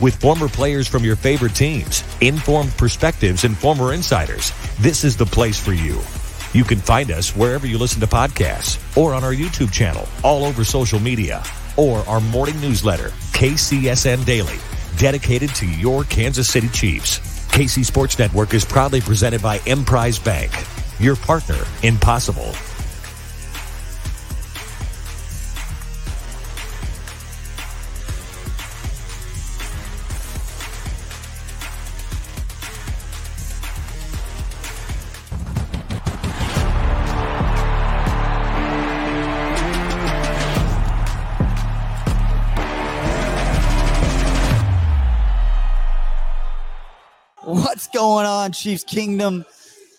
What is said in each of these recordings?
With former players from your favorite teams, informed perspectives, and former insiders, this is the place for you. You can find us wherever you listen to podcasts or on our YouTube channel, all over social media, or our morning newsletter, KCSN Daily, dedicated to your Kansas City Chiefs. KC Sports Network is proudly presented by Emprise Bank, your partner in possible. Chiefs Kingdom?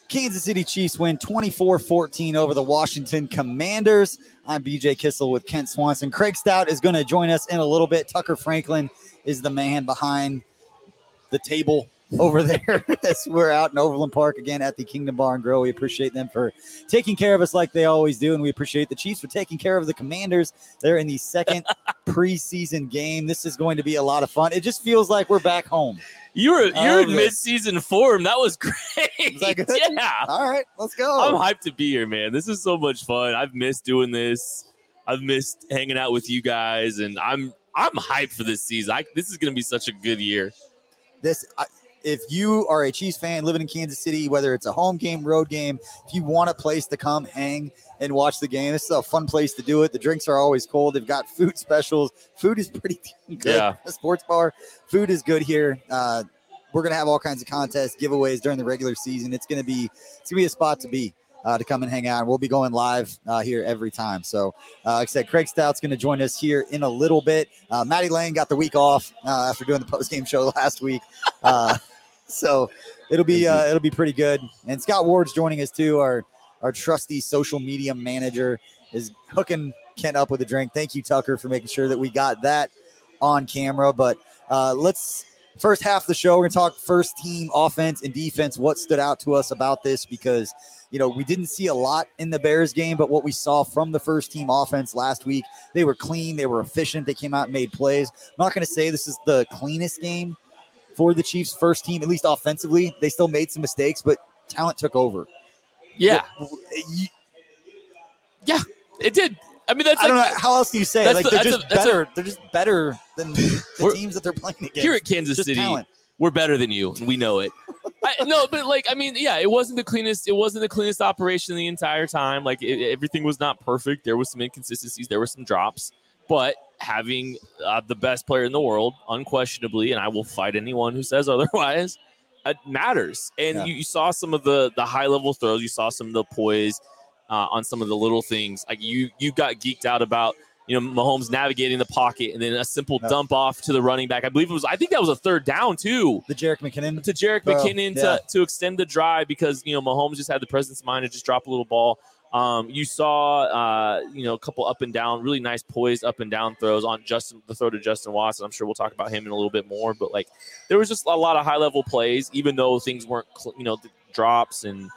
Kansas City Chiefs win 24 14 over the Washington Commanders. I'm BJ Kissel with Kent Swanson. Craig Stout is going to join us in a little bit. Tucker Franklin is the man behind the table over there as we're out in Overland Park again at the Kingdom Bar and Grill. We appreciate them for taking care of us like they always do, and we appreciate the Chiefs for taking care of the Commanders. They're in the second preseason game. This is going to be a lot of fun. It just feels like we're back home. You were you're in um, mid-season form. That was great. Is that? Yeah. All right, let's go. I'm hyped to be here, man. This is so much fun. I've missed doing this. I've missed hanging out with you guys, and I'm I'm hyped for this season. I, this is going to be such a good year. this I, if you are a Chiefs fan living in Kansas City, whether it's a home game, road game, if you want a place to come hang and watch the game, this is a fun place to do it. The drinks are always cold. They've got food specials. Food is pretty good. Yeah. Sports bar, food is good here. Uh, we're gonna have all kinds of contests, giveaways during the regular season. It's gonna be it's gonna be a spot to be. Uh, to come and hang out. We'll be going live uh, here every time. So, uh, like I said, Craig Stout's going to join us here in a little bit. Uh, Maddie Lane got the week off uh, after doing the post game show last week. Uh, so it'll be uh, it'll be pretty good. And Scott Ward's joining us too. Our our trusty social media manager is hooking Kent up with a drink. Thank you, Tucker, for making sure that we got that on camera. But uh, let's first half the show. We're gonna talk first team offense and defense. What stood out to us about this because you know we didn't see a lot in the Bears game, but what we saw from the first team offense last week, they were clean, they were efficient, they came out and made plays. I'm not gonna say this is the cleanest game for the Chiefs first team, at least offensively. They still made some mistakes, but talent took over. Yeah, yeah, it did. I mean, that's I don't know how else do you say. it? Like the- they're just a- that's a- better. they're just better than the teams that they're playing against. here at Kansas Just City. talent. We're better than you, and we know it. I, no, but like, I mean, yeah, it wasn't the cleanest. It wasn't the cleanest operation the entire time. Like, it, everything was not perfect. There was some inconsistencies. There were some drops. But having uh, the best player in the world, unquestionably, and I will fight anyone who says otherwise, it matters. And Yeah. you, you saw some of the the high level throws. You saw some of the poise uh, on some of the little things. Like you you got geeked out about. You know, Mahomes navigating the pocket and then a simple dump off to the running back. I believe it was, I think that was a third down too The Jerick McKinnon. to Jerick Bro, McKinnon yeah. to, to extend the drive because you know Mahomes just had the presence of mind to just drop a little ball. Um, you saw uh, you know a couple up and down, really nice poised up and down throws on Justin the throw to Justin Watson. I'm sure we'll talk about him in a little bit more, but like there was just a lot of high level plays, even though things weren't cl- you know the drops and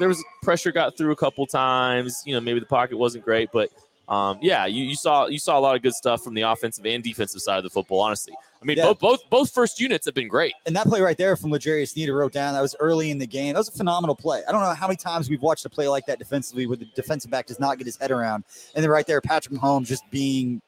there was pressure got through a couple times. You know maybe the pocket wasn't great, but um, yeah, you, you saw you saw a lot of good stuff from the offensive and defensive side of the football. Honestly, I mean, Yeah. both both both first units have been great. And that play right there from L'Jarius Sneed wrote down that was early in the game. That was a phenomenal play. I don't know how many times we've watched a play like that defensively where the defensive back does not get his head around. And then right there, Patrick Mahomes just being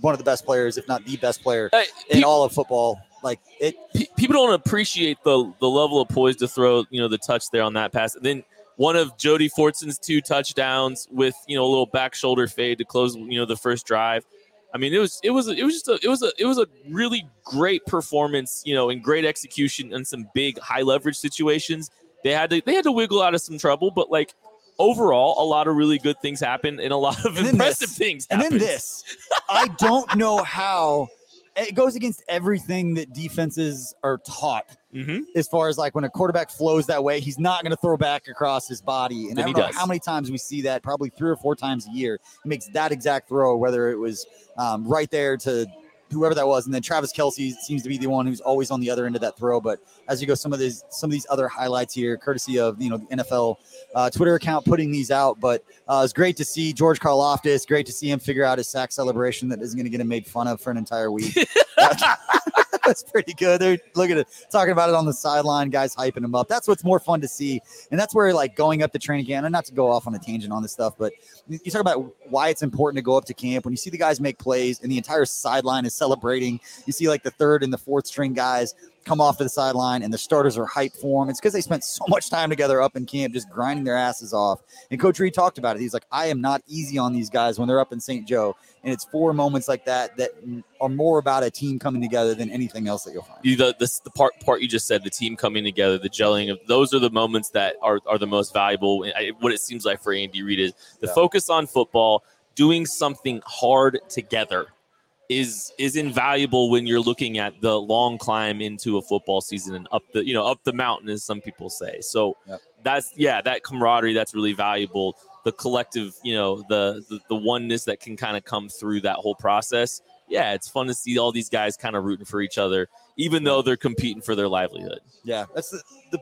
one of the best players, if not the best player Hey, in pe- all of football. Like it, pe- people don't appreciate the the level of poise to throw, you know, the touch there on that pass. And then one of Jody Fortson's two touchdowns with you know a little back shoulder fade to close, you know, the first drive. I mean, it was it was it was just a it was a it was a really great performance, you know, and great execution in some big high leverage situations. They had to they had to wiggle out of some trouble, but like overall, a lot of really good things happened and a lot of impressive this. things. and then this, I don't know how it goes against everything that defenses are taught. Mhm. as far as like when a quarterback flows that way, he's not going to throw back across his body. And Then I don't know does. how many times we see that, probably three or four times a year. He makes that exact throw, whether it was um, right there to whoever that was, and then Travis Kelce seems to be the one who's always on the other end of that throw. But as you go, some of these some of these other highlights here, courtesy of you know the NFL uh, Twitter account putting these out. But uh, it's great to see George Karlaftis. Great to see him figure out his sack celebration that isn't going to get him made fun of for an entire week. That's pretty good. They're looking at talking about it on the sideline, guys hyping him up. That's what's more fun to see. And that's where like going up to training camp, and not to go off on a tangent on this stuff, but you you talk about why it's important to go up to camp when you see the guys make plays and the entire sideline is celebrating. You see like the third and the fourth string guys come off to the sideline and the starters are hyped for them. It's because they spent so much time together up in camp just grinding their asses off. And Coach Reid talked about it. He's like, I am not easy on these guys when they're up in St. Joe. And it's four moments like that that are more about a team coming together than anything else that you'll find. you- the, the the part part you just said, the team coming together, the gelling of those are the moments that are, are the most valuable. I, what it seems like for Andy Reid is the Yeah. focus on football, doing something hard together is is invaluable when you're looking at the long climb into a football season and up the you know up the mountain as some people say. So Yep. that's yeah, that camaraderie that's really valuable. The collective, you know, the the, the oneness that can kind of come through that whole process. Yeah, it's fun to see all these guys kind of rooting for each other, even though they're competing for their livelihood. Yeah, that's the, the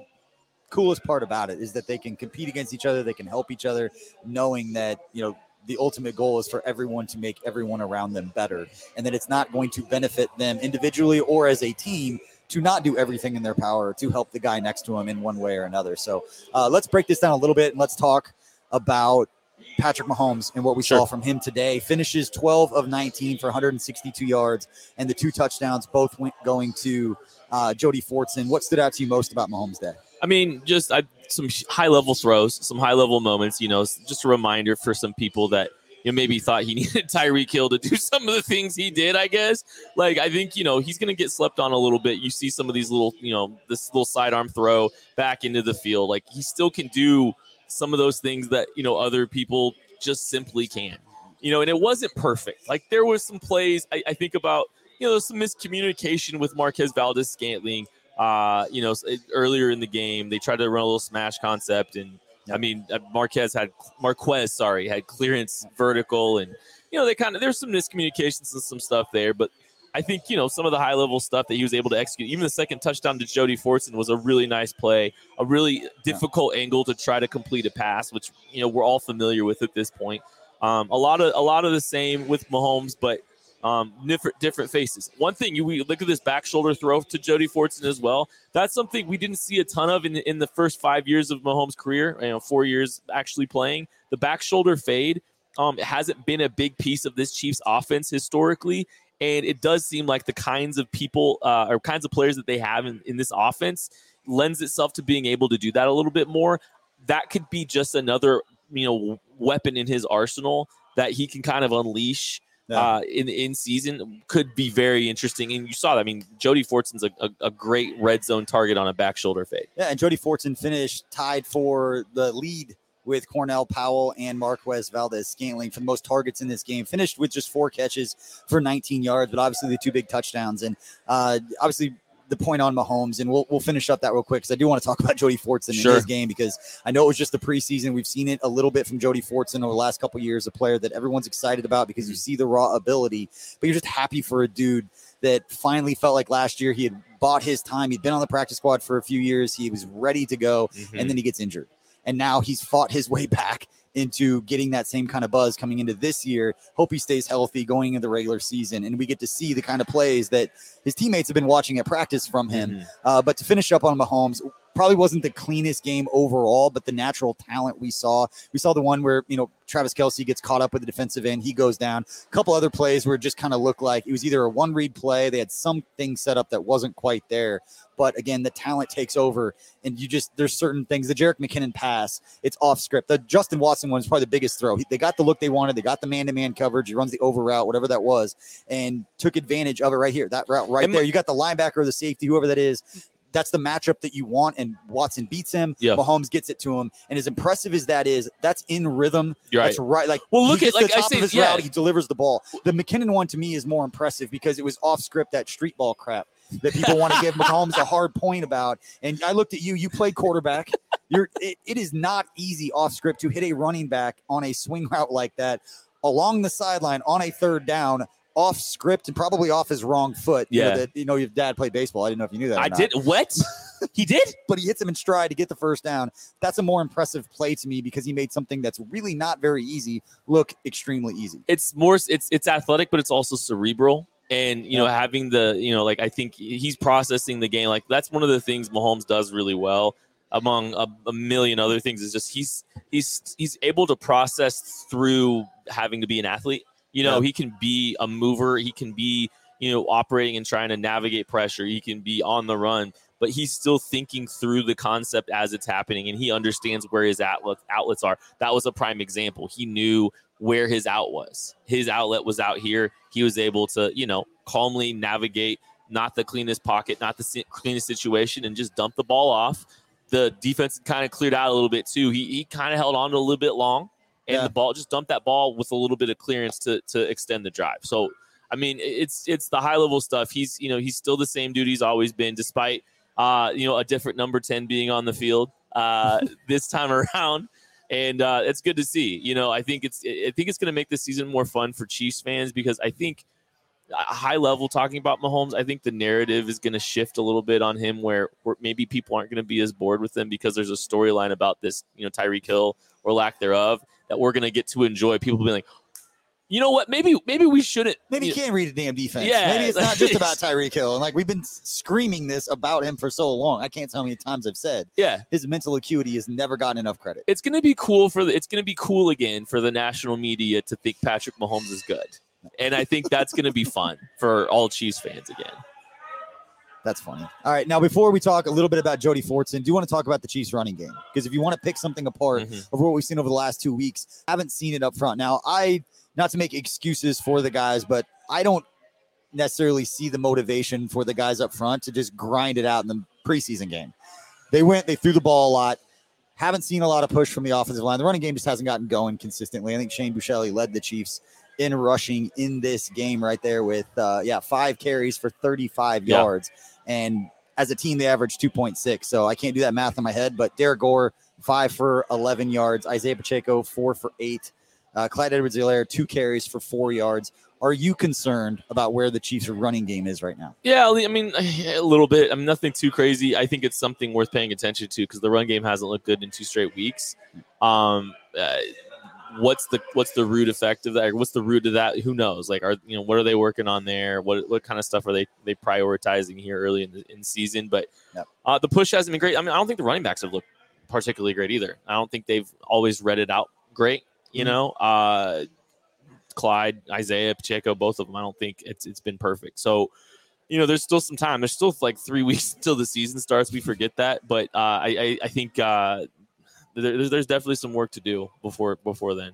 coolest part about it is that they can compete against each other, they can help each other, knowing that you know the ultimate goal is for everyone to make everyone around them better, and that it's not going to benefit them individually or as a team to not do everything in their power to help the guy next to them in one way or another. So uh, let's break this down a little bit and let's talk about Patrick Mahomes and what we Sure. saw from him today. Finishes 12 of 19 for 162 yards and the two touchdowns both went going to uh, Jody Fortson. What stood out to you most about Mahomes' day? I mean, just I, some high level throws, some high level moments. You know, just a reminder for some people that you know maybe thought he needed Tyreek Hill to do some of the things he did. I guess, like I think you know he's going to get slept on a little bit. You see some of these little, you know, this little sidearm throw back into the field. Like he still can do some of those things that you know other people just simply can't. You know, and it wasn't perfect. Like there was some plays I, I think about. You know, some miscommunication with Marquez Valdes Scantling uh, you know, earlier in the game, they tried to run a little smash concept, and I mean, uh, Marquez had Marquez, sorry, had clearance vertical, and you know, they kind of there's some miscommunications and some stuff there, but I think you know some of the high level stuff that he was able to execute. Even the second touchdown to Jody Fortson was a really nice play, a really difficult angle to try to complete a pass, which you know we're all familiar with at this point. Um, a lot of a lot of the same with Mahomes, but um, different different faces. One thing you we look at this back shoulder throw to Jody Fortson as well. That's something we didn't see a ton of in the, in the first five years of Mahomes' career. You know, four years actually playing the back shoulder fade. Um, it hasn't been a big piece of this Chiefs offense historically, and it does seem like the kinds of people uh, or kinds of players that they have in, in this offense lends itself to being able to do that a little bit more. That could be just another you know weapon in his arsenal that he can kind of unleash Yeah. uh, in in season could be very interesting. And you saw that. I mean, Jody Fortson's a, a, a great red zone target on a back shoulder fade. Yeah, and Jody Fortson finished tied for the lead with Cornell Powell and Marquez Valdes Scantling for the most targets in this game. Finished with just four catches for 19 yards, but obviously the two big touchdowns. And uh, obviously the point on Mahomes, and we'll, we'll finish up that real quick because I do want to talk about Jody Fortson Sure. in this game because I know it was just the preseason. We've seen it a little bit from Jody Fortson over the last couple of years, a player that everyone's excited about because you mm. see the raw ability, but you're just happy for a dude that finally felt like last year he had bought his time. He'd been on the practice squad for a few years. He was ready to go, and mm-hmm. then he gets injured. And now he's fought his way back into getting that same kind of buzz coming into this year. Hope he stays healthy going into the regular season, and we get to see the kind of plays that his teammates have been watching at practice from him. Mhm. Uh, but to finish up on Mahomes, probably wasn't the cleanest game overall, but the natural talent we saw, we saw the one where you know Travis Kelce gets caught up with the defensive end, he goes down. A couple other plays where it just kind of looked like it was either a one read play, they had something set up that wasn't quite there. But again, the talent takes over, and you just there's certain things. The Jerick McKinnon pass, it's off script. The Justin Watson one is probably the biggest throw. He- They got the look they wanted. They got the man to man coverage. He runs the over route, whatever that was, and took advantage of it right here. That route right there. You got the linebacker or the safety, whoever that is. That's the matchup that you want, and Watson beats him. Yeah. Mahomes gets it to him, and as impressive as that is, that's in rhythm. You're right. That's right. Like Well, look at- like the I top say, of his yeah. route, he delivers the ball. The McKinnon one to me is more impressive because it was off script that street ball crap that people want to give Mahomes a hard point about. And I looked at you. You played quarterback. You're. It, it is not easy off script to hit a running back on a swing route like that along the sideline on a third down. Off script and probably off his wrong foot. You know, Yeah. that, you know, your dad played baseball. I didn't know if you knew that. I not did what? he did? but he hits him in stride to get the first down. That's a more impressive play to me because he made something that's really not very easy look extremely easy. it's more it's it's athletic but it's also cerebral and you know having the you know like i think he's processing the game like that's one of the things mahomes does really well among a, a million other things is just he's he's he's able to process through having to be an athlete you know Yeah. he can be a mover he can be you know operating and trying to navigate pressure he can be on the run but he's still thinking through the concept as it's happening and he understands where his outlet, outlets are that was a prime example he knew where his out was. His outlet was out here. He was able to, you know, calmly navigate not the cleanest pocket, not the cleanest situation, and just dump the ball off. The defense kind of cleared out a little bit too. He, he kind of held on to a little bit long, and Yeah. the ball just dump that ball with a little bit of clearance to to extend the drive. So, I mean, it's it's the high level stuff. He's you know he's still the same dude he's always been, despite uh you know a different number ten being on the field uh this time around and uh, it's good to see. You know, I think it's I think it's going to make this season more fun for Chiefs fans because I think high level talking about Mahomes, I think the narrative is going to shift a little bit on him, where, where maybe people aren't going to be as bored with him because there's a storyline about this, you know, Tyreek Hill or lack thereof that we're going to get to enjoy. People being like, you know what, maybe maybe we shouldn't. Maybe you can't read a damn defense. Yeah, Maybe it's not just about Tyreek Hill. And like we've been screaming this about him for so long. I can't tell how many times I've said yeah, his mental acuity has never gotten enough credit. it's going to be cool for the it's going to be cool again for the national media to think Patrick Mahomes is good. And I think that's going to be fun for all Chiefs fans again. That's funny. All right. Now, before we talk a little bit about Jody Fortson, do you want to talk about the Chiefs running game? Because if you want to pick something apart Mhm. of what we've seen over the last two weeks, haven't seen it up front. Now, I, not to make excuses for the guys, but I don't necessarily see the motivation for the guys up front to just grind it out in the preseason game. They went, they threw the ball a lot. Haven't seen a lot of push from the offensive line. The running game just hasn't gotten going consistently. I think Shane Buechele led the Chiefs in rushing in this game right there with, uh, yeah, five carries for 35 Yeah. yards. And as a team, they averaged 2.6. So I can't do that math in my head, but Derrick Gore, five for 11 yards. Isaiah Pacheco, four for eight. Uh, Clyde Edwards Helaire, two carries for four yards. Are you concerned about where the Chiefs' running game is right now? Yeah, I mean, a little bit. I mean, nothing too crazy. I think it's something worth paying attention to because the run game hasn't looked good in two straight weeks. Um, uh, what's the what's the root effect of that? What's the root of that? Who knows? Like, are you know what are they working on there? What what kind of stuff are they they prioritizing here early in the in season? But Yep. uh, the push hasn't been great. I mean, I don't think the running backs have looked particularly great either. I don't think they've always read it out great. You Mhm. know, uh, Clyde, Isaiah, Pacheco, both of them. I don't think it's it's been perfect. So you know, there's still some time. There's still like three weeks until the season starts. We forget that, but uh, I, I I think uh, there's there's definitely some work to do before before then.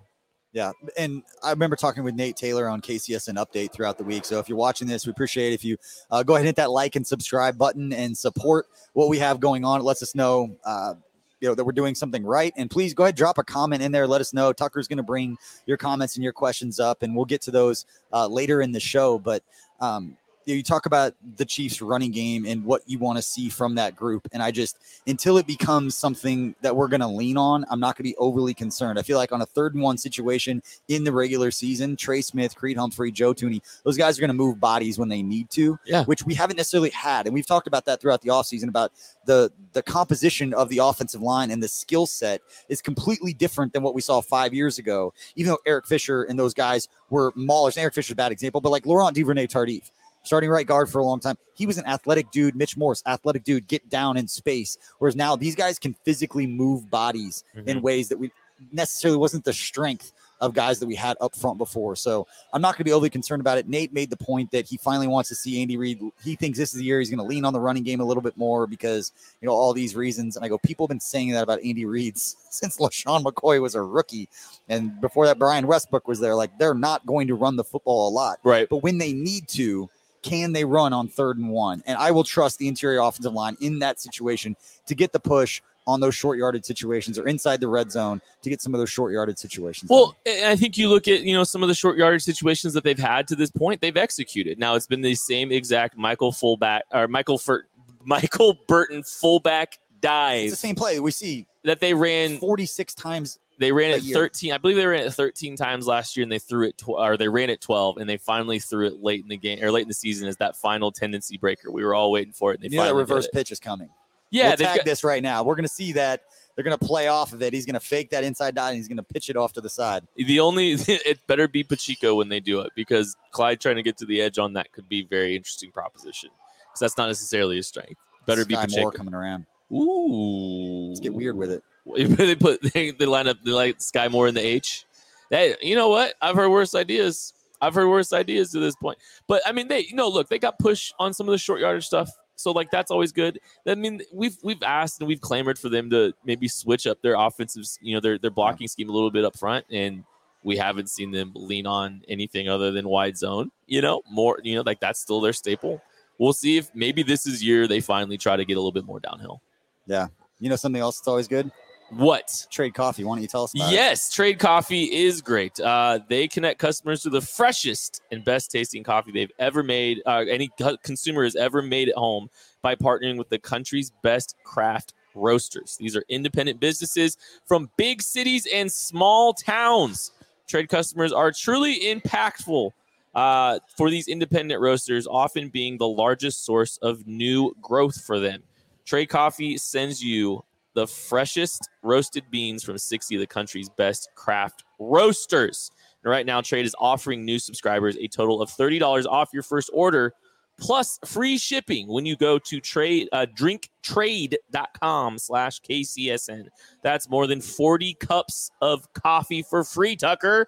Yeah, and I remember talking with Nate Taylor on KCSN Update throughout the week. So if you're watching this, we appreciate if you uh, go ahead and hit that like and subscribe button and support what we have going on. It lets us know, uh, you know, that we're doing something right. And please go ahead, drop a comment in there. Let us know. Tucker's going to bring your comments and your questions up, and we'll get to those uh, later in the show. But um, you, talk about the Chiefs running game and what you want to see from that group. And I just, until it becomes something that we're going to lean on, I'm not going to be overly concerned. I feel like on a third and one situation in the regular season, Trey Smith, Creed Humphrey, Joe Thuney, those guys are going to move bodies when they need to, Yeah. which we haven't necessarily had. And we've talked about that throughout the offseason about the, the composition of the offensive line and the skill set is completely different than what we saw five years ago, even though Eric Fisher and those guys were maulers. Eric Fisher's a bad example, but like Laurent Duvernay Tardif starting right guard for a long time. He was an athletic dude. Mitch Morse, athletic dude, get down in space. Whereas now these guys can physically move bodies in mm-hmm. ways that we necessarily wasn't the strength of guys that we had up front before. So I'm not going to be overly concerned about it. Nate made the point that he finally wants to see Andy Reid. He thinks this is the year he's going to lean on the running game a little bit more because, you know, all these reasons. And I go, people have been saying that about Andy Reid since LeSean McCoy was a rookie. And before that, Brian Westbrook was there. Like, they're not going to run the football a lot. Right. But when they need to, can they run on third and one? And I will trust the interior offensive line in that situation to get the push on those short yarded situations or inside the red zone to get some of those short yarded situations. Well, I think you look at you know some of the short yardage situations that they've had to this point, they've executed. Now it's been the same exact Michael fullback or Michael Fur, Michael Burton fullback it's the same play we see that they ran. 46 times. They ran it 13. I believe they ran it 13 times last year, and they threw it, tw- or they ran it 12, and they finally threw it late in the game or late in the season as that final tendency breaker. We were all waiting for it. And they You know that did reverse it. pitch is coming. Yeah, we'll tag got- this right now. We're going to see that. They're going to play off of it. He's going to fake that inside dot and he's going to pitch it off to the side. The only it better be Pacheco when they do it because Clyde trying to get to the edge on that could be very interesting proposition because that's not necessarily his strength. Better be Pacheco. Moore coming around. Ooh, Let's get weird with it. they put they, line up they like Skyy Moore in the H. Hey, you know what? I've heard worse ideas. I've heard worse ideas to this point. But I mean, they you know look they got pushed on some of the short yardage stuff. So like that's always good. I mean, we've we've asked and we've clamored for them to maybe switch up their offensive, you know, their their blocking scheme a little bit up front, and we haven't seen them lean on anything other than wide zone. You know, more you know, like that's still their staple. We'll see if maybe this is year they finally try to get a little bit more downhill. Yeah, you know something else that's always good? What? Trade coffee. Why don't you tell us about it? Yes, Trade Coffee is great. Uh, they connect customers to the freshest and best tasting coffee they've ever made, uh, any consumer has ever made at home by partnering with the country's best craft roasters. These are independent businesses from big cities and small towns. Trade customers are truly impactful uh, for these independent roasters, often being the largest source of new growth for them. Trade Coffee sends you the freshest roasted beans from 60 of the country's best craft roasters. And right now, Trade is offering new subscribers a total of $30 off your first order plus free shipping when you go to trade uh, drinktrade.com slash KCSN. That's more than 40 cups of coffee for free, Tucker.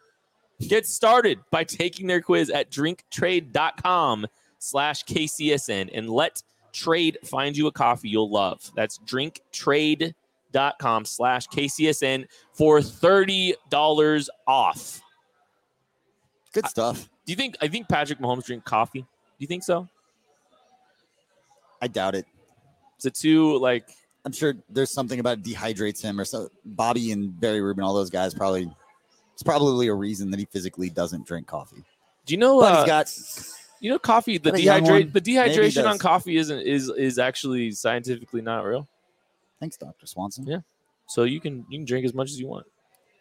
Get started by taking their quiz at drinktrade.com slash KCSN and let trade find you a coffee you'll love. That's drinktrade.com slash KCSN for $30 off. Good stuff. Do you think I think Patrick Mahomes drink coffee? Do you think so? I doubt it. Is it too like I'm sure there's something about dehydrates him or so. Bobby and Barry Rubin, all those guys probably. It's probably a reason that he physically doesn't drink coffee. do you know uh, he's got you know coffee the got a young dehydrate the dehydration on coffee isn't is is actually scientifically not real. thanks, Doctor Swanson. Yeah. So you can you can drink as much as you want.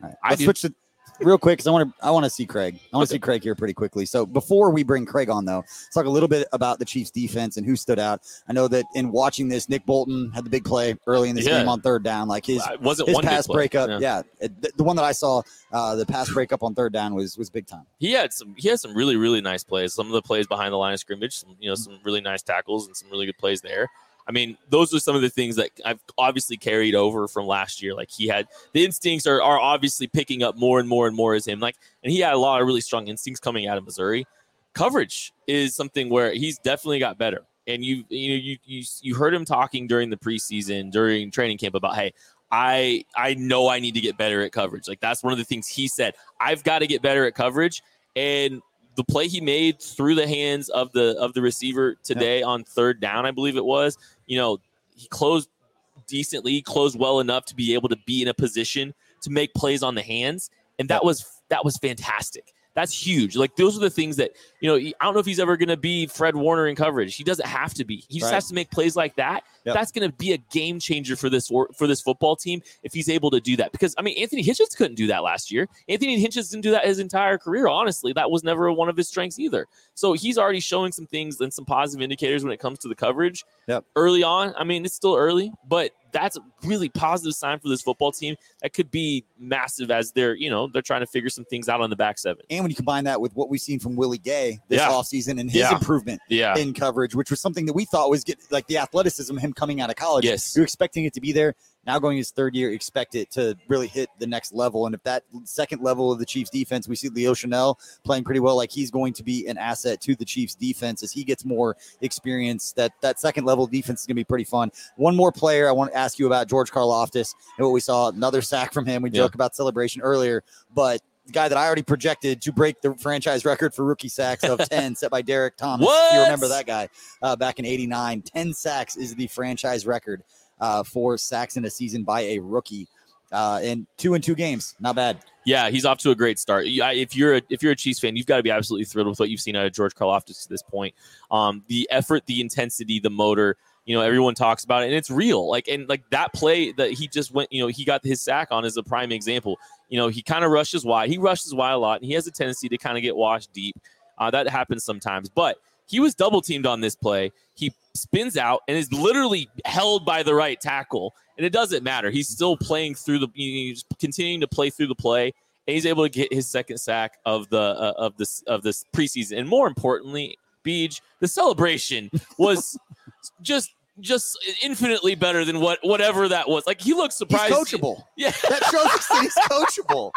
All right, I let's do- switch to real quick because I want to I want to see Craig. I want to Okay. see Craig here pretty quickly. So before we bring Craig on, though, let's talk a little bit about the Chiefs' defense and who stood out. I know that in watching this, Nick Bolton had the big play early in this Yeah. game on third down. Like his It wasn't his one pass breakup, Yeah. yeah, the, the one that I saw, uh, the pass breakup on third down was was big time. he had some he had some really really nice plays some of the plays behind the line of scrimmage some you know some really nice tackles and some really good plays there i mean those are some of the things that i've obviously carried over from last year like he had the instincts are, are obviously picking up more and more and more as him like and he had a lot of really strong instincts coming out of missouri coverage is something where he's definitely got better and you you know you you, you heard him talking during the preseason during training camp about hey I I know I need to get better at coverage. Like that's one of the things he said. I've got to get better at coverage. And the play he made through the hands of the of the receiver today on third down, I believe it was. You know, he closed decently, closed well enough to be able to be in a position to make plays on the hands, and that was that was fantastic. That's huge. Like those are the things that you know. I don't know if he's ever going to be Fred Warner in coverage. He doesn't have to be. He just Right. has to make plays like that. Yep. That's going to be a game changer for this for this football team if he's able to do that. Because I mean, Anthony Hitchens couldn't do that last year. Anthony Hitchens didn't do that his entire career. Honestly, that was never one of his strengths either. So he's already showing some things and some positive indicators when it comes to the coverage. Yep. Early on, I mean, it's still early, but that's a really positive sign for this football team. That could be massive as they're, you know, they're trying to figure some things out on the back seven. And when you combine that with what we've seen from Willie Gay this Yeah. offseason and his Yeah. improvement Yeah. in coverage, which was something that we thought was get, like the athleticism, him coming out of college. Yes. You're expecting it to be there. Now going his third year, expect it to really hit the next level. And if that second level of the Chiefs defense, we see Leo Chenal playing pretty well, like he's going to be an asset to the Chiefs defense as he gets more experience. That that second level defense is going to be pretty fun. One more player I want to ask you about George Karlaftis and what we saw another sack from him. We Yeah. joke about celebration earlier, but the guy that I already projected to break the franchise record for rookie sacks of 10 set by Derrick Thomas. If you remember that guy uh, back in 89, 10 sacks is the franchise record uh, for sacks in a season by a rookie. Uh, and two in two games, not bad. Yeah, he's off to a great start. If you're a, if you're a Chiefs fan, you've got to be absolutely thrilled with what you've seen out of George Karlaftis to this point. Um, the effort, the intensity, the motor. You know, everyone talks about it, and it's real. Like and like that play that he just went. You know, he got his sack on is a prime example. You know, he kind of rushes wide. He rushes wide a lot, and he has a tendency to kind of get washed deep. Uh, that happens sometimes, but he was double teamed on this play. He spins out and is literally held by the right tackle, and it doesn't matter. He's still playing through the, he's continuing to play through the play, and he's able to get his second sack of the uh, of this of this preseason. And more importantly, Beej, the celebration was just just infinitely better than what whatever that was. Like he looked He's surprised. coachable. Yeah. That shows us that he's coachable.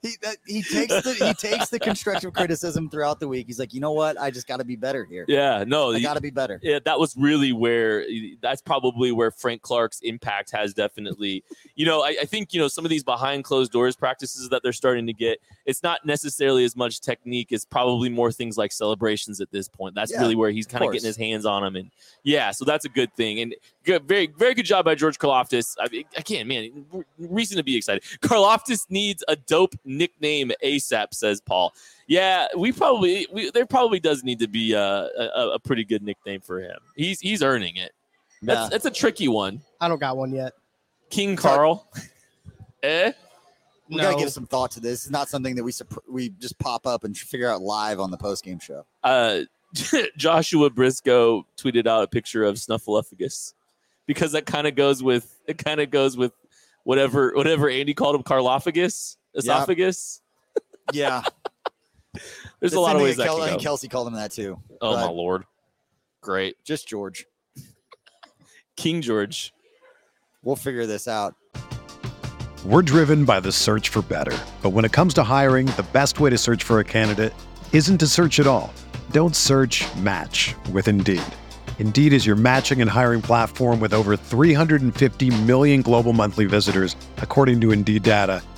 He, that, he takes the he takes the constructive criticism throughout the week. He's like, you know what? I just got to be better here. Yeah, no, I got to be better. yeah, that was really where that's probably where Frank Clark's impact has definitely, you know, I, I think, you know, some of these behind closed doors practices that they're starting to get, it's not necessarily as much technique, it's probably more things like celebrations at this point. That's Yeah, really where he's kind of getting his hands on them. And yeah, so that's a good thing. And good, very, very good job by George Karlaftis. I can't man, reason to be excited. Karlaftis needs a dope nickname ASAP, says Paul. Yeah, we probably we, there probably does need to be a, a, a pretty good nickname for him. He's he's earning it. That's Yeah. that's a tricky one. I don't got one yet. King Carl. eh? We no. got to give some thought to this. It's not something that we supp- we just pop up and figure out live on the post game show. Uh, Joshua Briscoe tweeted out a picture of Snuffleupagus because that kind of goes with it. Kind of goes with whatever whatever Andy called him, Carlophagus, esophagus. Yeah, There's The a lot of ways that that Kel- I can go. Kelce called him that too. Oh my but- lord, great Just George. King George. We'll figure this out. We're driven by the search for better. But when it comes to hiring, the best way to search for a candidate isn't to search at all. Don't search match with Indeed. Indeed is your matching and hiring platform with over 350 million global monthly visitors, according to Indeed data,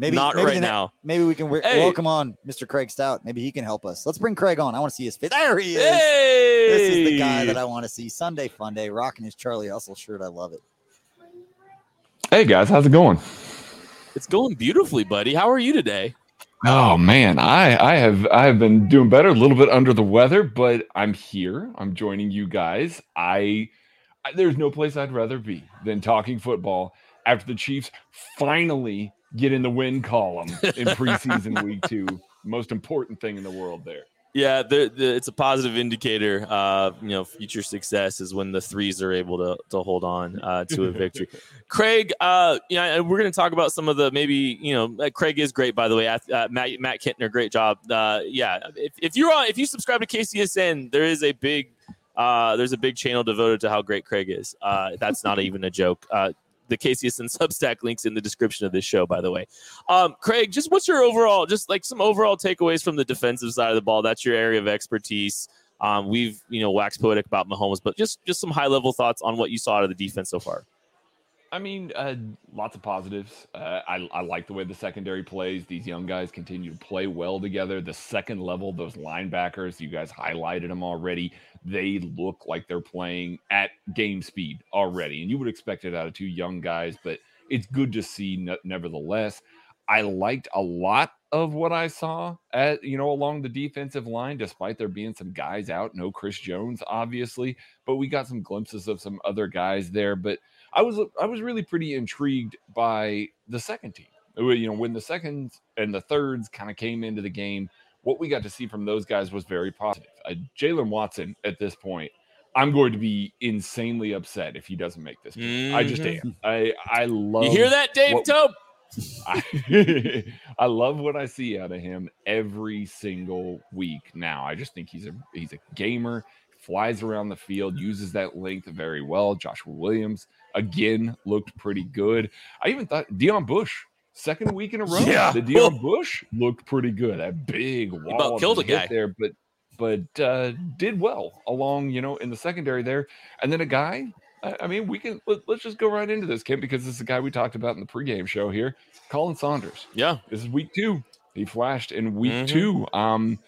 Maybe Not maybe right the ne- now. Maybe we can w- Hey. welcome on Mr. Craig Stout. Maybe he can help us. Let's bring Craig on. I want to see his face. There he is. Hey, This is the guy that I want to see. Sunday Fun Day, rocking his Charlie Hustle shirt. I love it. Hey guys, how's it going? It's going beautifully, buddy. How are you today? Oh man, I I have I have been doing better, a little bit under the weather, but I'm here. I'm joining you guys. I, I there's no place I'd rather be than talking football after the Chiefs finally get in the win column in preseason week 2. Most important thing in the world there. Yeah, the, the, it's a positive indicator. Uh, you know, future success is when the threes are able to, to hold on uh, to a victory. Craig, uh, you yeah, we're going to talk about some of the maybe you know uh, Craig is great by the way. Uh, Matt Matt Kintner, great job. Uh, yeah, if, if you're on if you subscribe to KCSN, there is a big uh, there's a big channel devoted to how great Craig is. Uh, that's not even a joke. Uh, the and Substack links in the description of this show, by the way. Um, Craig, just what's your overall, just like some overall takeaways from the defensive side of the ball? That's your area of expertise. Um, we've you know waxed poetic about Mahomes, but just just some high level thoughts on what you saw out of the defense so far. I mean, uh, lots of positives. Uh, I, I, like the way the secondary plays. These young guys continue to play well together. The second level, those linebackers, you guys highlighted them already. They look like they're playing at game speed already. And you would expect it out of two young guys, but it's good to see nevertheless. I liked a lot of what I saw at you know along the defensive line, despite there being some guys out. No Chris Jones, obviously, but we got some glimpses of some other guys there. But I was I was really pretty intrigued by the second team. You know, when the seconds and the thirds kind of came into the game, what we got to see from those guys was very positive. Uh, Jaylen Watson at this point, I'm going to be insanely upset if he doesn't make this. Mm-hmm. I just am. I I love. You hear that, Dave Toub? I, I love what I see out of him every single week. Now, I just think he's a he's a gamer flies around the field, uses that length very well. Joshua Williams again looked pretty good. I even thought Deon Bush second week in a row. Yeah, the Deon Bush looked pretty good. That big wall killed a guy there, but but uh, did well along you know in the secondary there. And then a guy. I mean, we can let, us just go right into this, Kim, because this is a guy we talked about in the pregame show here, Khalen Saunders. Yeah, this is week two. He flashed in week mm-hmm. two. Um,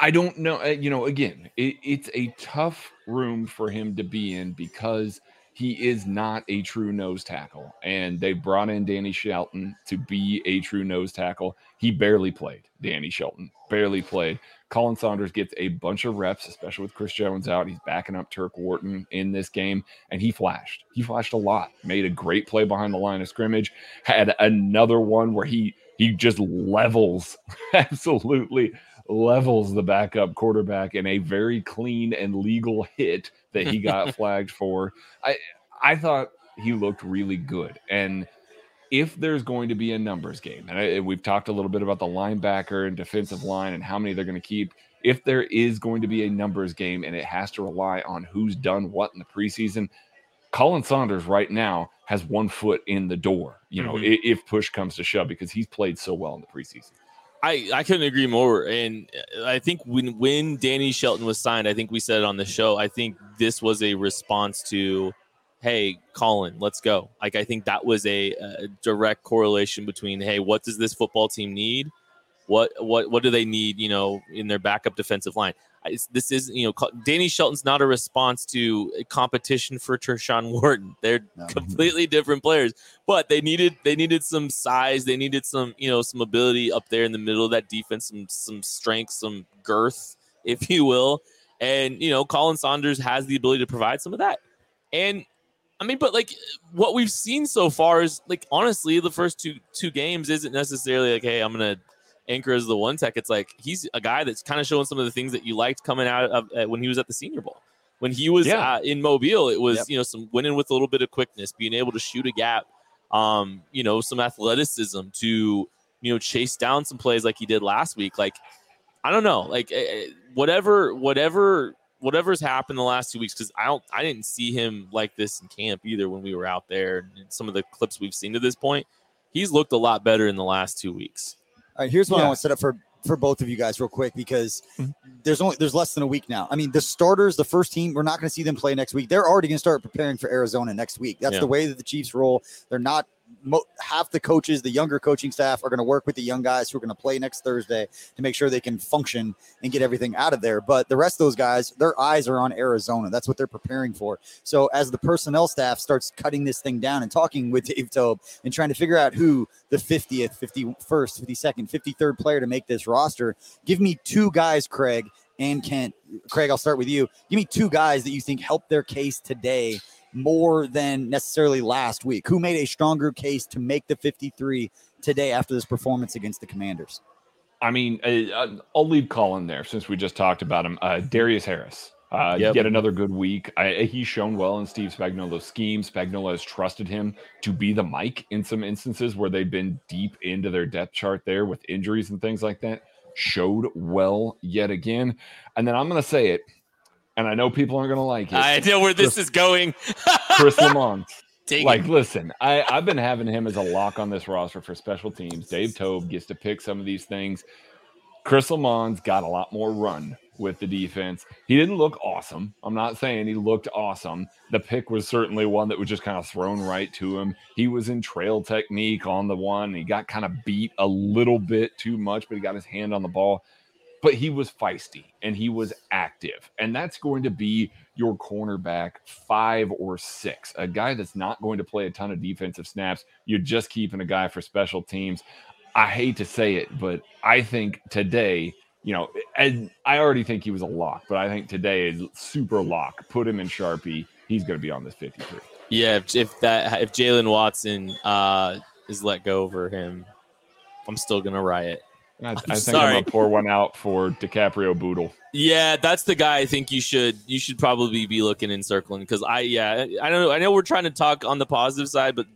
I don't know. Uh, you know, again, it, it's a tough room for him to be in because he is not a true nose tackle. And they brought in Danny Shelton to be a true nose tackle. He barely played. Danny Shelton barely played. Khalen Saunders gets a bunch of reps, especially with Chris Jones out. He's backing up Turk Wharton in this game, and he flashed. He flashed a lot. Made a great play behind the line of scrimmage. Had another one where he he just levels absolutely levels the backup quarterback in a very clean and legal hit that he got flagged for. I I thought he looked really good. And if there's going to be a numbers game, and I, we've talked a little bit about the linebacker and defensive line and how many they're going to keep. If there is going to be a numbers game and it has to rely on who's done what in the preseason, Khalen Saunders right now has one foot in the door, you know, mm-hmm. if push comes to shove, because he's played so well in the preseason. I, I couldn't agree more. And uh, I think when when Danny Shelton was signed, I think we said it on the show. I think this was a response to, hey, Khalen, let's go. Like I think that was a, a direct correlation between, hey, what does this football team need? What what what do they need? You know, in their backup defensive line this is you know Danny Shelton's not a response to competition for Tershawn Wharton. They're no. completely different players, but they needed they needed some size. They needed some you know some ability up there in the middle of that defense, some some strength, some girth, if you will. And you know, Khalen Saunders has the ability to provide some of that. And I mean, but like what we've seen so far is like honestly, the first two two games isn't necessarily like, hey, I'm gonna anchor as the one tech, it's like he's a guy that's kind of showing some of the things that you liked coming out of uh, when he was at the Senior Bowl. When he was yeah. uh, in Mobile, it was yep. you know some winning with a little bit of quickness, being able to shoot a gap, um, you know, some athleticism to you know chase down some plays like he did last week. Like I don't know, like uh, whatever, whatever, whatever's happened the last two weeks. Because I don't, I didn't see him like this in camp either when we were out there. And some of the clips we've seen to this point, he's looked a lot better in the last two weeks. All right, here's what yeah. I want to set up for for both of you guys real quick because mm-hmm. there's only there's less than a week now. I mean, the starters, the first team, we're not going to see them play next week. They're already going to start preparing for Arizona next week. That's yeah. the way that the Chiefs roll. They're not mo- half the coaches, the younger coaching staff, are going to work with the young guys who are going to play next Thursday to make sure they can function and get everything out of there. But the rest of those guys, their eyes are on Arizona. That's what they're preparing for. So as the personnel staff starts cutting this thing down and talking with Dave Toub and trying to figure out who the 50th, 51st, 52nd, 53rd player to make this roster, give me two guys, Craig and Kent. Craig, I'll start with you. Give me two guys that you think help their case today more than necessarily last week? Who made a stronger case to make the 53 today after this performance against the Commanders? I mean, uh, I'll leave Khalen there since we just talked about him. Uh, Darius Harris, uh, Yep. yet another good week. I, he's shown well in Steve Spagnuolo's scheme. Spagnuolo has trusted him to be the Mike in some instances where they've been deep into their depth chart there with injuries and things like that. Showed well yet again. And then I'm going to say it, and I know people aren't going to like it. I know where this Chris- is going. Chris Lammons. Dang like listen I, i've been having him as a lock on this roster for special teams. Dave Toub gets to pick some of these things. Chris Lammons's got a lot more run with the defense. He didn't look awesome. I'm not saying he looked awesome. The pick was certainly one that was just kind of thrown right to him. He was in trail technique on the one. He got kind of beat a little bit too much but he got his hand on the ball but he was feisty and he was active. And that's going to be your cornerback five or six, a guy that's not going to play a ton of defensive snaps. You're just keeping a guy for special teams. I hate to say it, but I think today, you know, and I already think he was a lock, but I think today is super lock. Put him in Sharpie. He's going to be on this 53. Yeah, if, if that if Jaylen Watson uh, is let go over him, I'm still gonna riot. I, I think sorry. I'm to pour one out for Dicaprio Bootle. Yeah, that's the guy I think you should you should probably be looking and circling because I yeah I don't know I know we're trying to talk on the positive side, but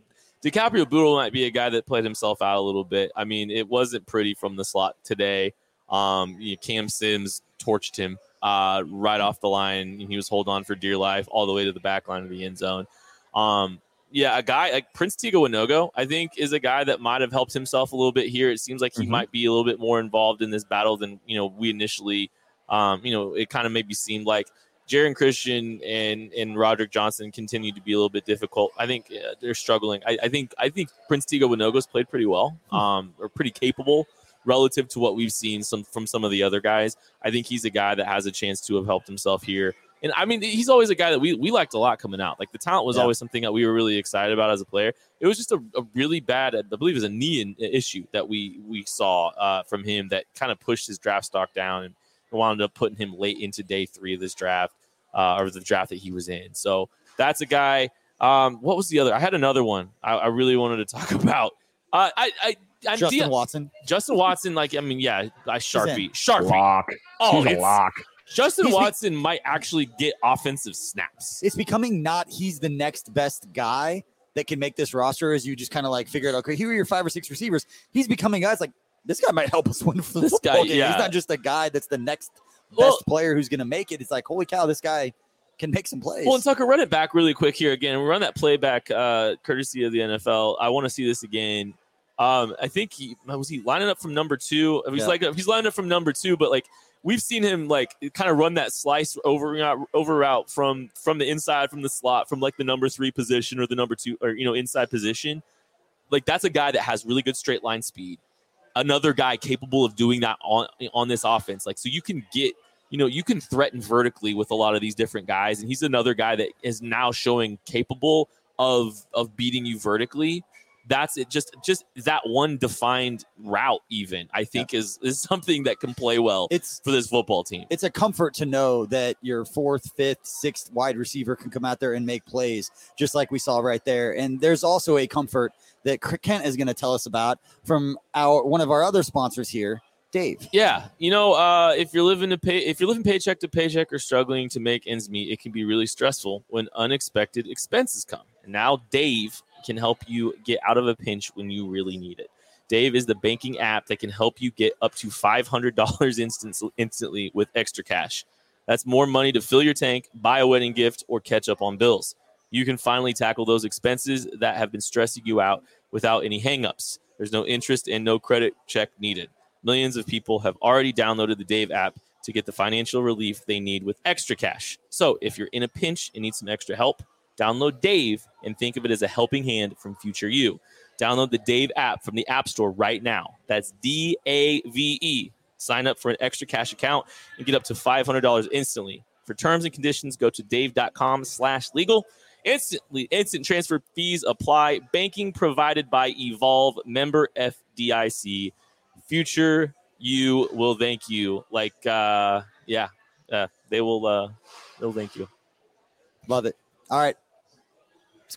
Dicaprio Bootle might be a guy that played himself out a little bit. I mean, it wasn't pretty from the slot today. Um, you know, Cam Sims torched him uh, right off the line. And he was holding on for dear life all the way to the back line of the end zone. Um, yeah, a guy like Prince Tega Wanogho, I think, is a guy that might have helped himself a little bit here. It seems like he Mhm. might be a little bit more involved in this battle than you know we initially um, you know, it kind of maybe seemed like Geron Christian and and Roderick Johnson continue to be a little bit difficult. I think uh, they're struggling. I, I think I think Prince Tega Wanogho's played pretty well, um, or pretty capable relative to what we've seen some from some of the other guys. I think he's a guy that has a chance to have helped himself here. And I mean, he's always a guy that we, we liked a lot coming out. Like the talent was Yeah. always something that we were really excited about as a player. It was just a, a really bad, I believe, it was a knee in, issue that we we saw uh, from him that kind of pushed his draft stock down and wound up putting him late into day three of this draft uh, or the draft that he was in. So that's a guy. Um, what was the other? I had another one I, I really wanted to talk about. Uh, I, I, I Justin Justin, Watson. Justin Watson, like I mean, yeah, I sharpie, sharpie. Lock. Oh, He's a lock. Justin He's be- Watson might actually get offensive snaps. It's becoming not he's the next best guy that can make this roster as you just kind of like figure it out. Okay, here are your five or six receivers. He's becoming guys like this guy might help us win the This football guy, game. yeah. He's not just a guy that's the next best Well- player who's going to make it. It's like holy cow, this guy can make some plays. Well, and Tucker, run it back really quick here again. We run that playback uh, courtesy of the NFL. I want to see this again. Um, I think he was he lining up from number two. He's Yeah. like he's lining up from number two, but like we've seen him like kind of run that slice over over route from from the inside from the slot from like the number three position or the number two or you know inside position. Like that's a guy that has really good straight line speed. Another guy capable of doing that on on this offense. Like so you can get you know, you can threaten vertically with a lot of these different guys, and he's another guy that is now showing capable of of beating you vertically. That's it. Just just that one defined route, even I think is is something that can play well it's for this football team. it's a comfort to know that your fourth, fifth, sixth wide receiver can come out there and make plays, just like we saw right there. And there's also a comfort that Kent is going to tell us about from our one of our other sponsors here, Dave. Yeah, you know, uh, if you're living to pay, if you're living paycheck to paycheck or struggling to make ends meet, it can be really stressful when unexpected expenses come. And now Dave can help you get out of a pinch when you really need it. Dave is the banking app that can help you get up to $500 instant, instantly with extra cash. That's more money to fill your tank, buy a wedding gift, or catch up on bills. You can finally tackle those expenses that have been stressing you out without any hangups. There's no interest and no credit check needed. Millions of people have already downloaded the Dave app to get the financial relief they need with extra cash. So if you're in a pinch and need some extra help, download Dave and think of it as a helping hand from future you. Download the Dave app from the App Store right now. That's D A V E. Sign up for an extra cash account and get up to $500 instantly. For terms and conditions, go to dave.com slash legal. Instantly, instant transfer fees apply. Banking provided by Evolve, member FDIC. Future you will thank you. Like, uh, yeah, uh, they will. Uh, they'll thank you. Love it. All right.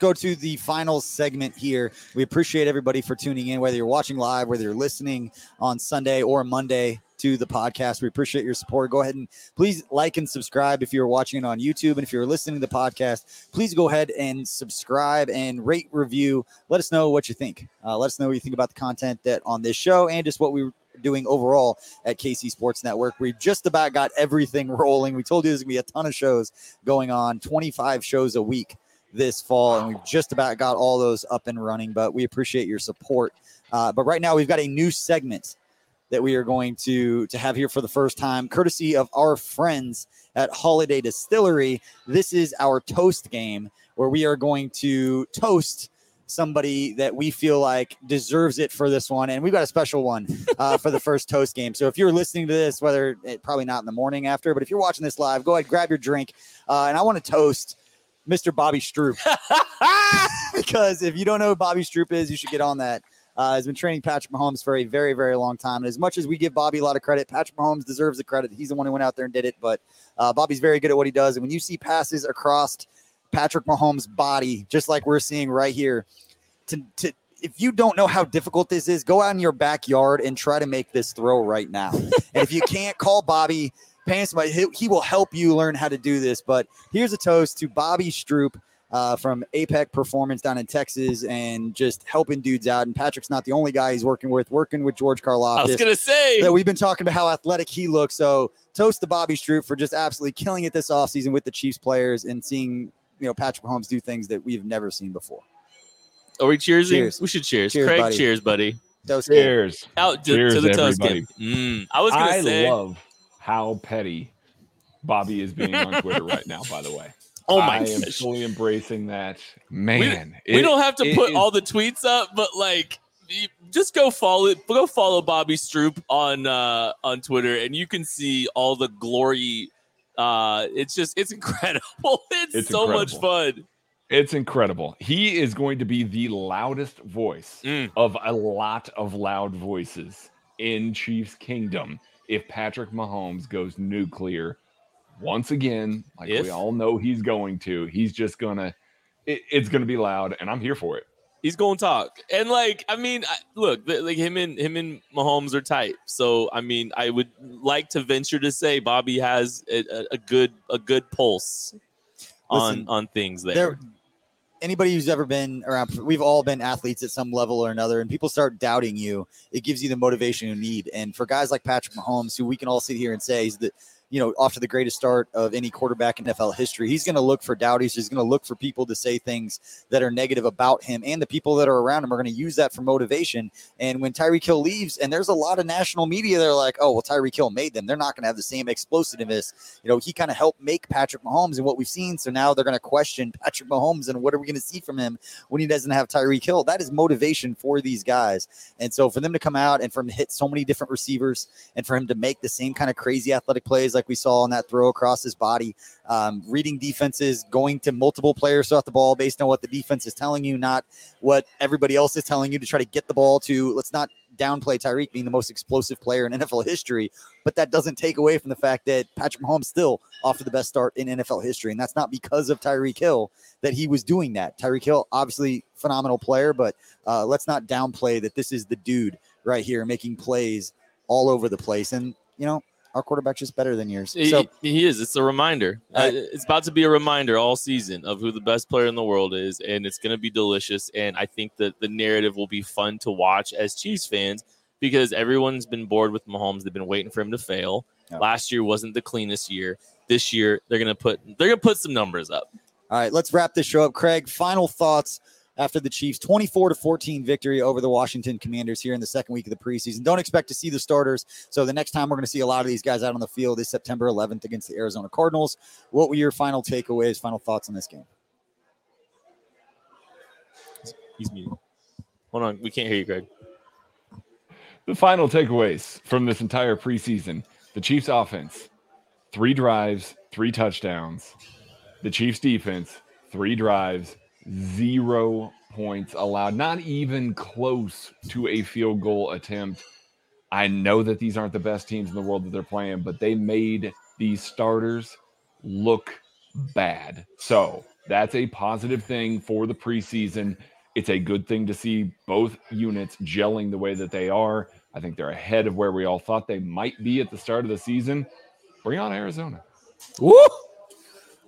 Let's go to the final segment here. We appreciate everybody for tuning in, whether you're watching live, whether you're listening on Sunday or Monday to the podcast. We appreciate your support. Go ahead and please like and subscribe if you're watching it on YouTube. And if you're listening to the podcast, please go ahead and subscribe and rate, review. Let us know what you think. Uh, let us know what you think about the content that on this show and just what we doing overall at KC Sports Network. We just about got everything rolling. We told you there's gonna be a ton of shows going on, 25 shows a week this fall, and we've just about got all those up and running. But we appreciate your support. Uh, but right now, we've got a new segment that we are going to to have here for the first time, courtesy of our friends at Holladay Distillery. This is our toast game where we are going to toast somebody that we feel like deserves it for this one. And we've got a special one uh, for the first toast game. So if you're listening to this, whether it, probably not in the morning after, but if you're watching this live, go ahead, grab your drink. Uh, and I want to toast Mr. Bobby Stroupe. because if you don't know who Bobby Stroupe is, you should get on that. Uh, has been training Patrick Mahomes for a very, very long time. And as much as we give Bobby a lot of credit, Patrick Mahomes deserves the credit. He's the one who went out there and did it. But uh, Bobby's very good at what he does. And when you see passes across Patrick Mahomes' body, just like we're seeing right here, to, to if you don't know how difficult this is, go out in your backyard and try to make this throw right now. and if you can't call Bobby, pay somebody, he, he, will help you learn how to do this. But here's a toast to Bobby Stroupe. uh, from APEX Performance down in Texas and just helping dudes out. And Patrick's not the only guy he's working with, working with George Karlaftis. I was going to say that we've been talking about how athletic he looks. So toast to Bobby Stroupe for just absolutely killing it this offseason with the Chiefs players and seeing, you know, Patrick Mahomes do things that we've never seen before. Are we cheersing? Cheers. We should cheers. cheers Craig, buddy. cheers, buddy. Toast cheers. Out to, cheers, to the toast game. Mm, I was going to say. love how petty Bobby is being on Twitter right now, by the way. Oh my! I am gosh. fully embracing that. Man, we, it, we don't have to put all the tweets up, but like, just go follow go follow Bobby Stroupe on uh, on Twitter, and you can see all the glory. Uh, it's just it's incredible. It's, it's so incredible. much fun. It's incredible. He is going to be the loudest voice mm. of a lot of loud voices in Chiefs Kingdom if Patrick Mahomes goes nuclear once again, like if, we all know he's going to. He's just gonna. It, it's gonna be loud, and I'm here for it. He's gonna talk, and like I mean, I, look, like him and him and Mahomes are tight. So I mean, I would like to venture to say Bobby has a, a good a good pulse on on things there. there anybody who's ever been around we've all been athletes at some level or another and people start doubting you. It gives you the motivation you need. And for guys like patrick mahomes who we can all sit here and say he's the you know, off to the greatest start of any quarterback in NFL history. He's going to look for doubties. He's going to look for people to say things that are negative about him, and the people that are around him are going to use that for motivation. And when Tyreek Hill leaves, and there's a lot of national media, they're like, "Oh, well, Tyreek Hill made them. They're not going to have the same explosiveness." You know, he kind of helped make Patrick Mahomes and what we've seen. So now they're going to question Patrick Mahomes and what are we going to see from him when he doesn't have Tyreek Hill? That is motivation for these guys. And so for them to come out and for him to hit so many different receivers and for him to make the same kind of crazy athletic plays like we saw on that throw across his body, um, reading defenses, going to multiple players throughout the ball based on what the defense is telling you, not what everybody else is telling you to try to get the ball to. Let's not downplay Tyreek being the most explosive player in NFL history, but that doesn't take away from the fact that Patrick Mahomes still off to the best start in NFL history. And that's not because of Tyreek Hill that he was doing that. Tyreek Hill, obviously phenomenal player, but uh, let's not downplay that this is the dude right here making plays all over the place. And, you know, our quarterback's just better than yours. He, so he is. It's a reminder. Uh, it's about to be a reminder all season of who the best player in the world is, and it's going to be delicious. And I think that the narrative will be fun to watch as Chiefs fans because everyone's been bored with Mahomes. They've been waiting for him to fail. Last year wasn't the cleanest year. This year they're going to put they're going to put some numbers up. All right, let's wrap this show up. Craig, final thoughts after the Chiefs 24 to 14 victory over the Washington Commanders here in the second week of the preseason. Don't expect to see the starters. So the next time we're going to see a lot of these guys out on the field is September 11th against the Arizona Cardinals. What were your final takeaways, final thoughts on this game? He's muted. Hold on, we can't hear you, Greg. The final takeaways from this entire preseason the Chiefs offense, three drives, three touchdowns. The Chiefs defense, three drives, zero points allowed, not even close to a field goal attempt. I know that these aren't the best teams in the world that they're playing, but they made these starters look bad. So That's a positive thing for the preseason. It's a good thing to see both units gelling the way that they are. I think they're ahead of where we all thought they might be at the start of the season. Bring on Arizona. Woo!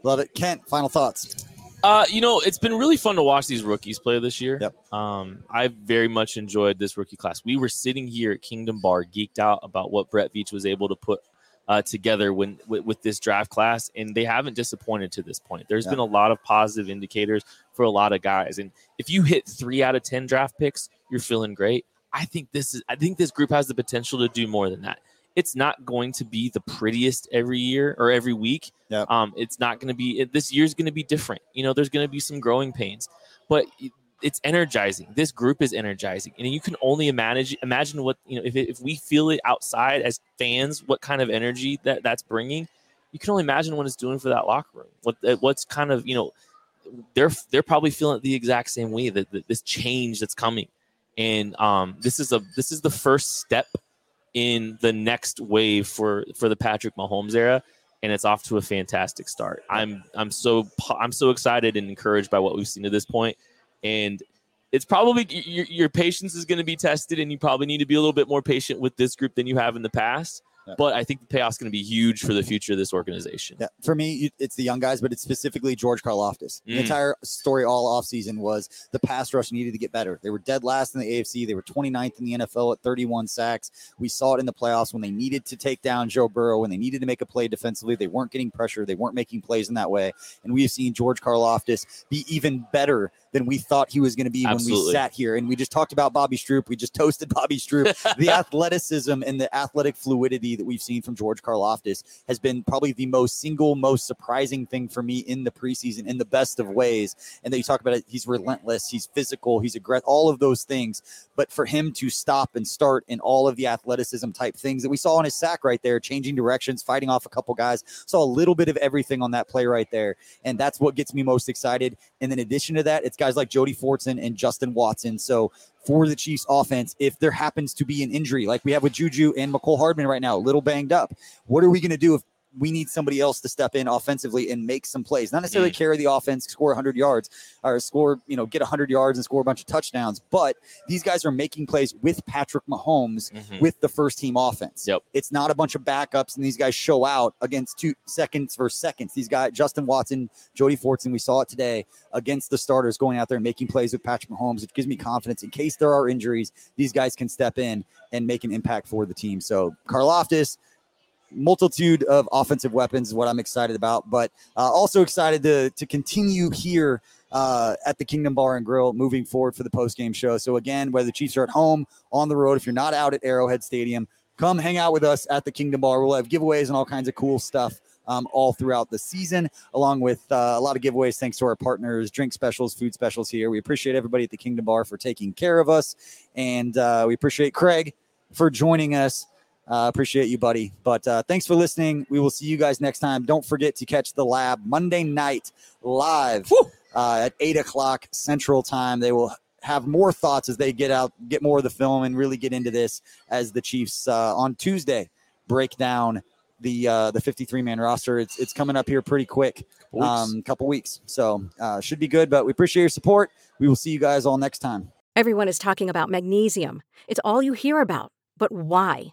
Love it. Kent, final thoughts. Uh, you know, it's been really fun to watch these rookies play this year. Yep. Um, I very much enjoyed this rookie class. We were sitting here at Kingdom Bar, geeked out about what Brett Veach was able to put uh, together when with, with, this draft class, and they haven't disappointed to this point. There's yeah. been a lot of positive indicators for a lot of guys, and if you hit three out of ten draft picks, you're feeling great. I think this is. I think this group has the potential to do more than that it's not going to be the prettiest every year or every week. Yep. Um, it's not going to be. It, this year's going to be different. You know, there's going to be some growing pains, but it's energizing. This group is energizing, and you can only imagine imagine what you know if, if we feel it outside as fans, what kind of energy that that's bringing. You can only imagine what it's doing for that locker room. What what's kind of you know they're they're probably feeling it the exact same way that, that this change that's coming, and um, this is a this is the first step in the next wave for for the Patrick Mahomes era and it's off to a fantastic start. I'm I'm so I'm so excited and encouraged by what we've seen to this point and it's probably your, your patience is going to be tested and you probably need to be a little bit more patient with this group than you have in the past yeah. But I think the payoff's going to be huge for the future of this organization. Yeah, for me, it's the young guys, but it's specifically George Karlaftis. The mm. entire story all offseason was the pass rush needed to get better. They were dead last in the AFC. They were 29th in the NFL at 31 sacks. We saw it in the playoffs when they needed to take down Joe Burrow, when they needed to make a play defensively. They weren't getting pressure. They weren't making plays in that way. And we've seen George Karlaftis be even better than we thought he was going to be Absolutely. when we sat here. And we just talked about Bobby Stroupe. We just toasted Bobby Stroupe. the athleticism and the athletic fluidity that we've seen from George Karlaftis has been probably the most single, most surprising thing for me in the preseason in the best of ways. And that you talk about it, he's relentless, he's physical, he's aggressive, all of those things. But for him to stop and start in all of the athleticism type things that we saw on his sack right there, changing directions, fighting off a couple guys, saw a little bit of everything on that play right there. And that's what gets me most excited. And in addition to that, it's guys like Jody Fortson and Justin Watson. So for the Chiefs offense, if there happens to be an injury like we have with Juju and Mecole Hardman right now, a little banged up, what are we going to do if we need somebody else to step in offensively and make some plays. Not necessarily mm. carry the offense, score 100 yards, or score, you know, get 100 yards and score a bunch of touchdowns. But these guys are making plays with Patrick Mahomes mm-hmm. with the first team offense. Yep. It's not a bunch of backups and these guys show out against two seconds for seconds. These guys, Justin Watson, Jody Fortson, we saw it today against the starters going out there and making plays with Patrick Mahomes. It gives me confidence in case there are injuries, these guys can step in and make an impact for the team. So Karlaftis, multitude of offensive weapons is what I'm excited about, but uh, also excited to to continue here uh, at the Kingdom Bar and Grill moving forward for the post game show. So again, whether the Chiefs are at home, on the road, if you're not out at Arrowhead Stadium, come hang out with us at the Kingdom Bar. We'll have giveaways and all kinds of cool stuff. Um, all throughout the season, along with uh, a lot of giveaways thanks to our partners, drink specials, food specials here. We appreciate everybody at the Kingdom Bar for taking care of us. And uh, we appreciate Craig for joining us uh, appreciate you, buddy. But uh, thanks for listening. We will see you guys next time. Don't forget to catch the lab Monday night live uh, at eight o'clock Central Time. They will have more thoughts as they get out, get more of the film, and really get into this as the Chiefs uh, on Tuesday break down the uh, the 53 man roster. It's it's coming up here pretty quick, a um, couple weeks. So uh, should be good. But we appreciate your support. We will see you guys all next time. Everyone is talking about magnesium. It's all you hear about. But why?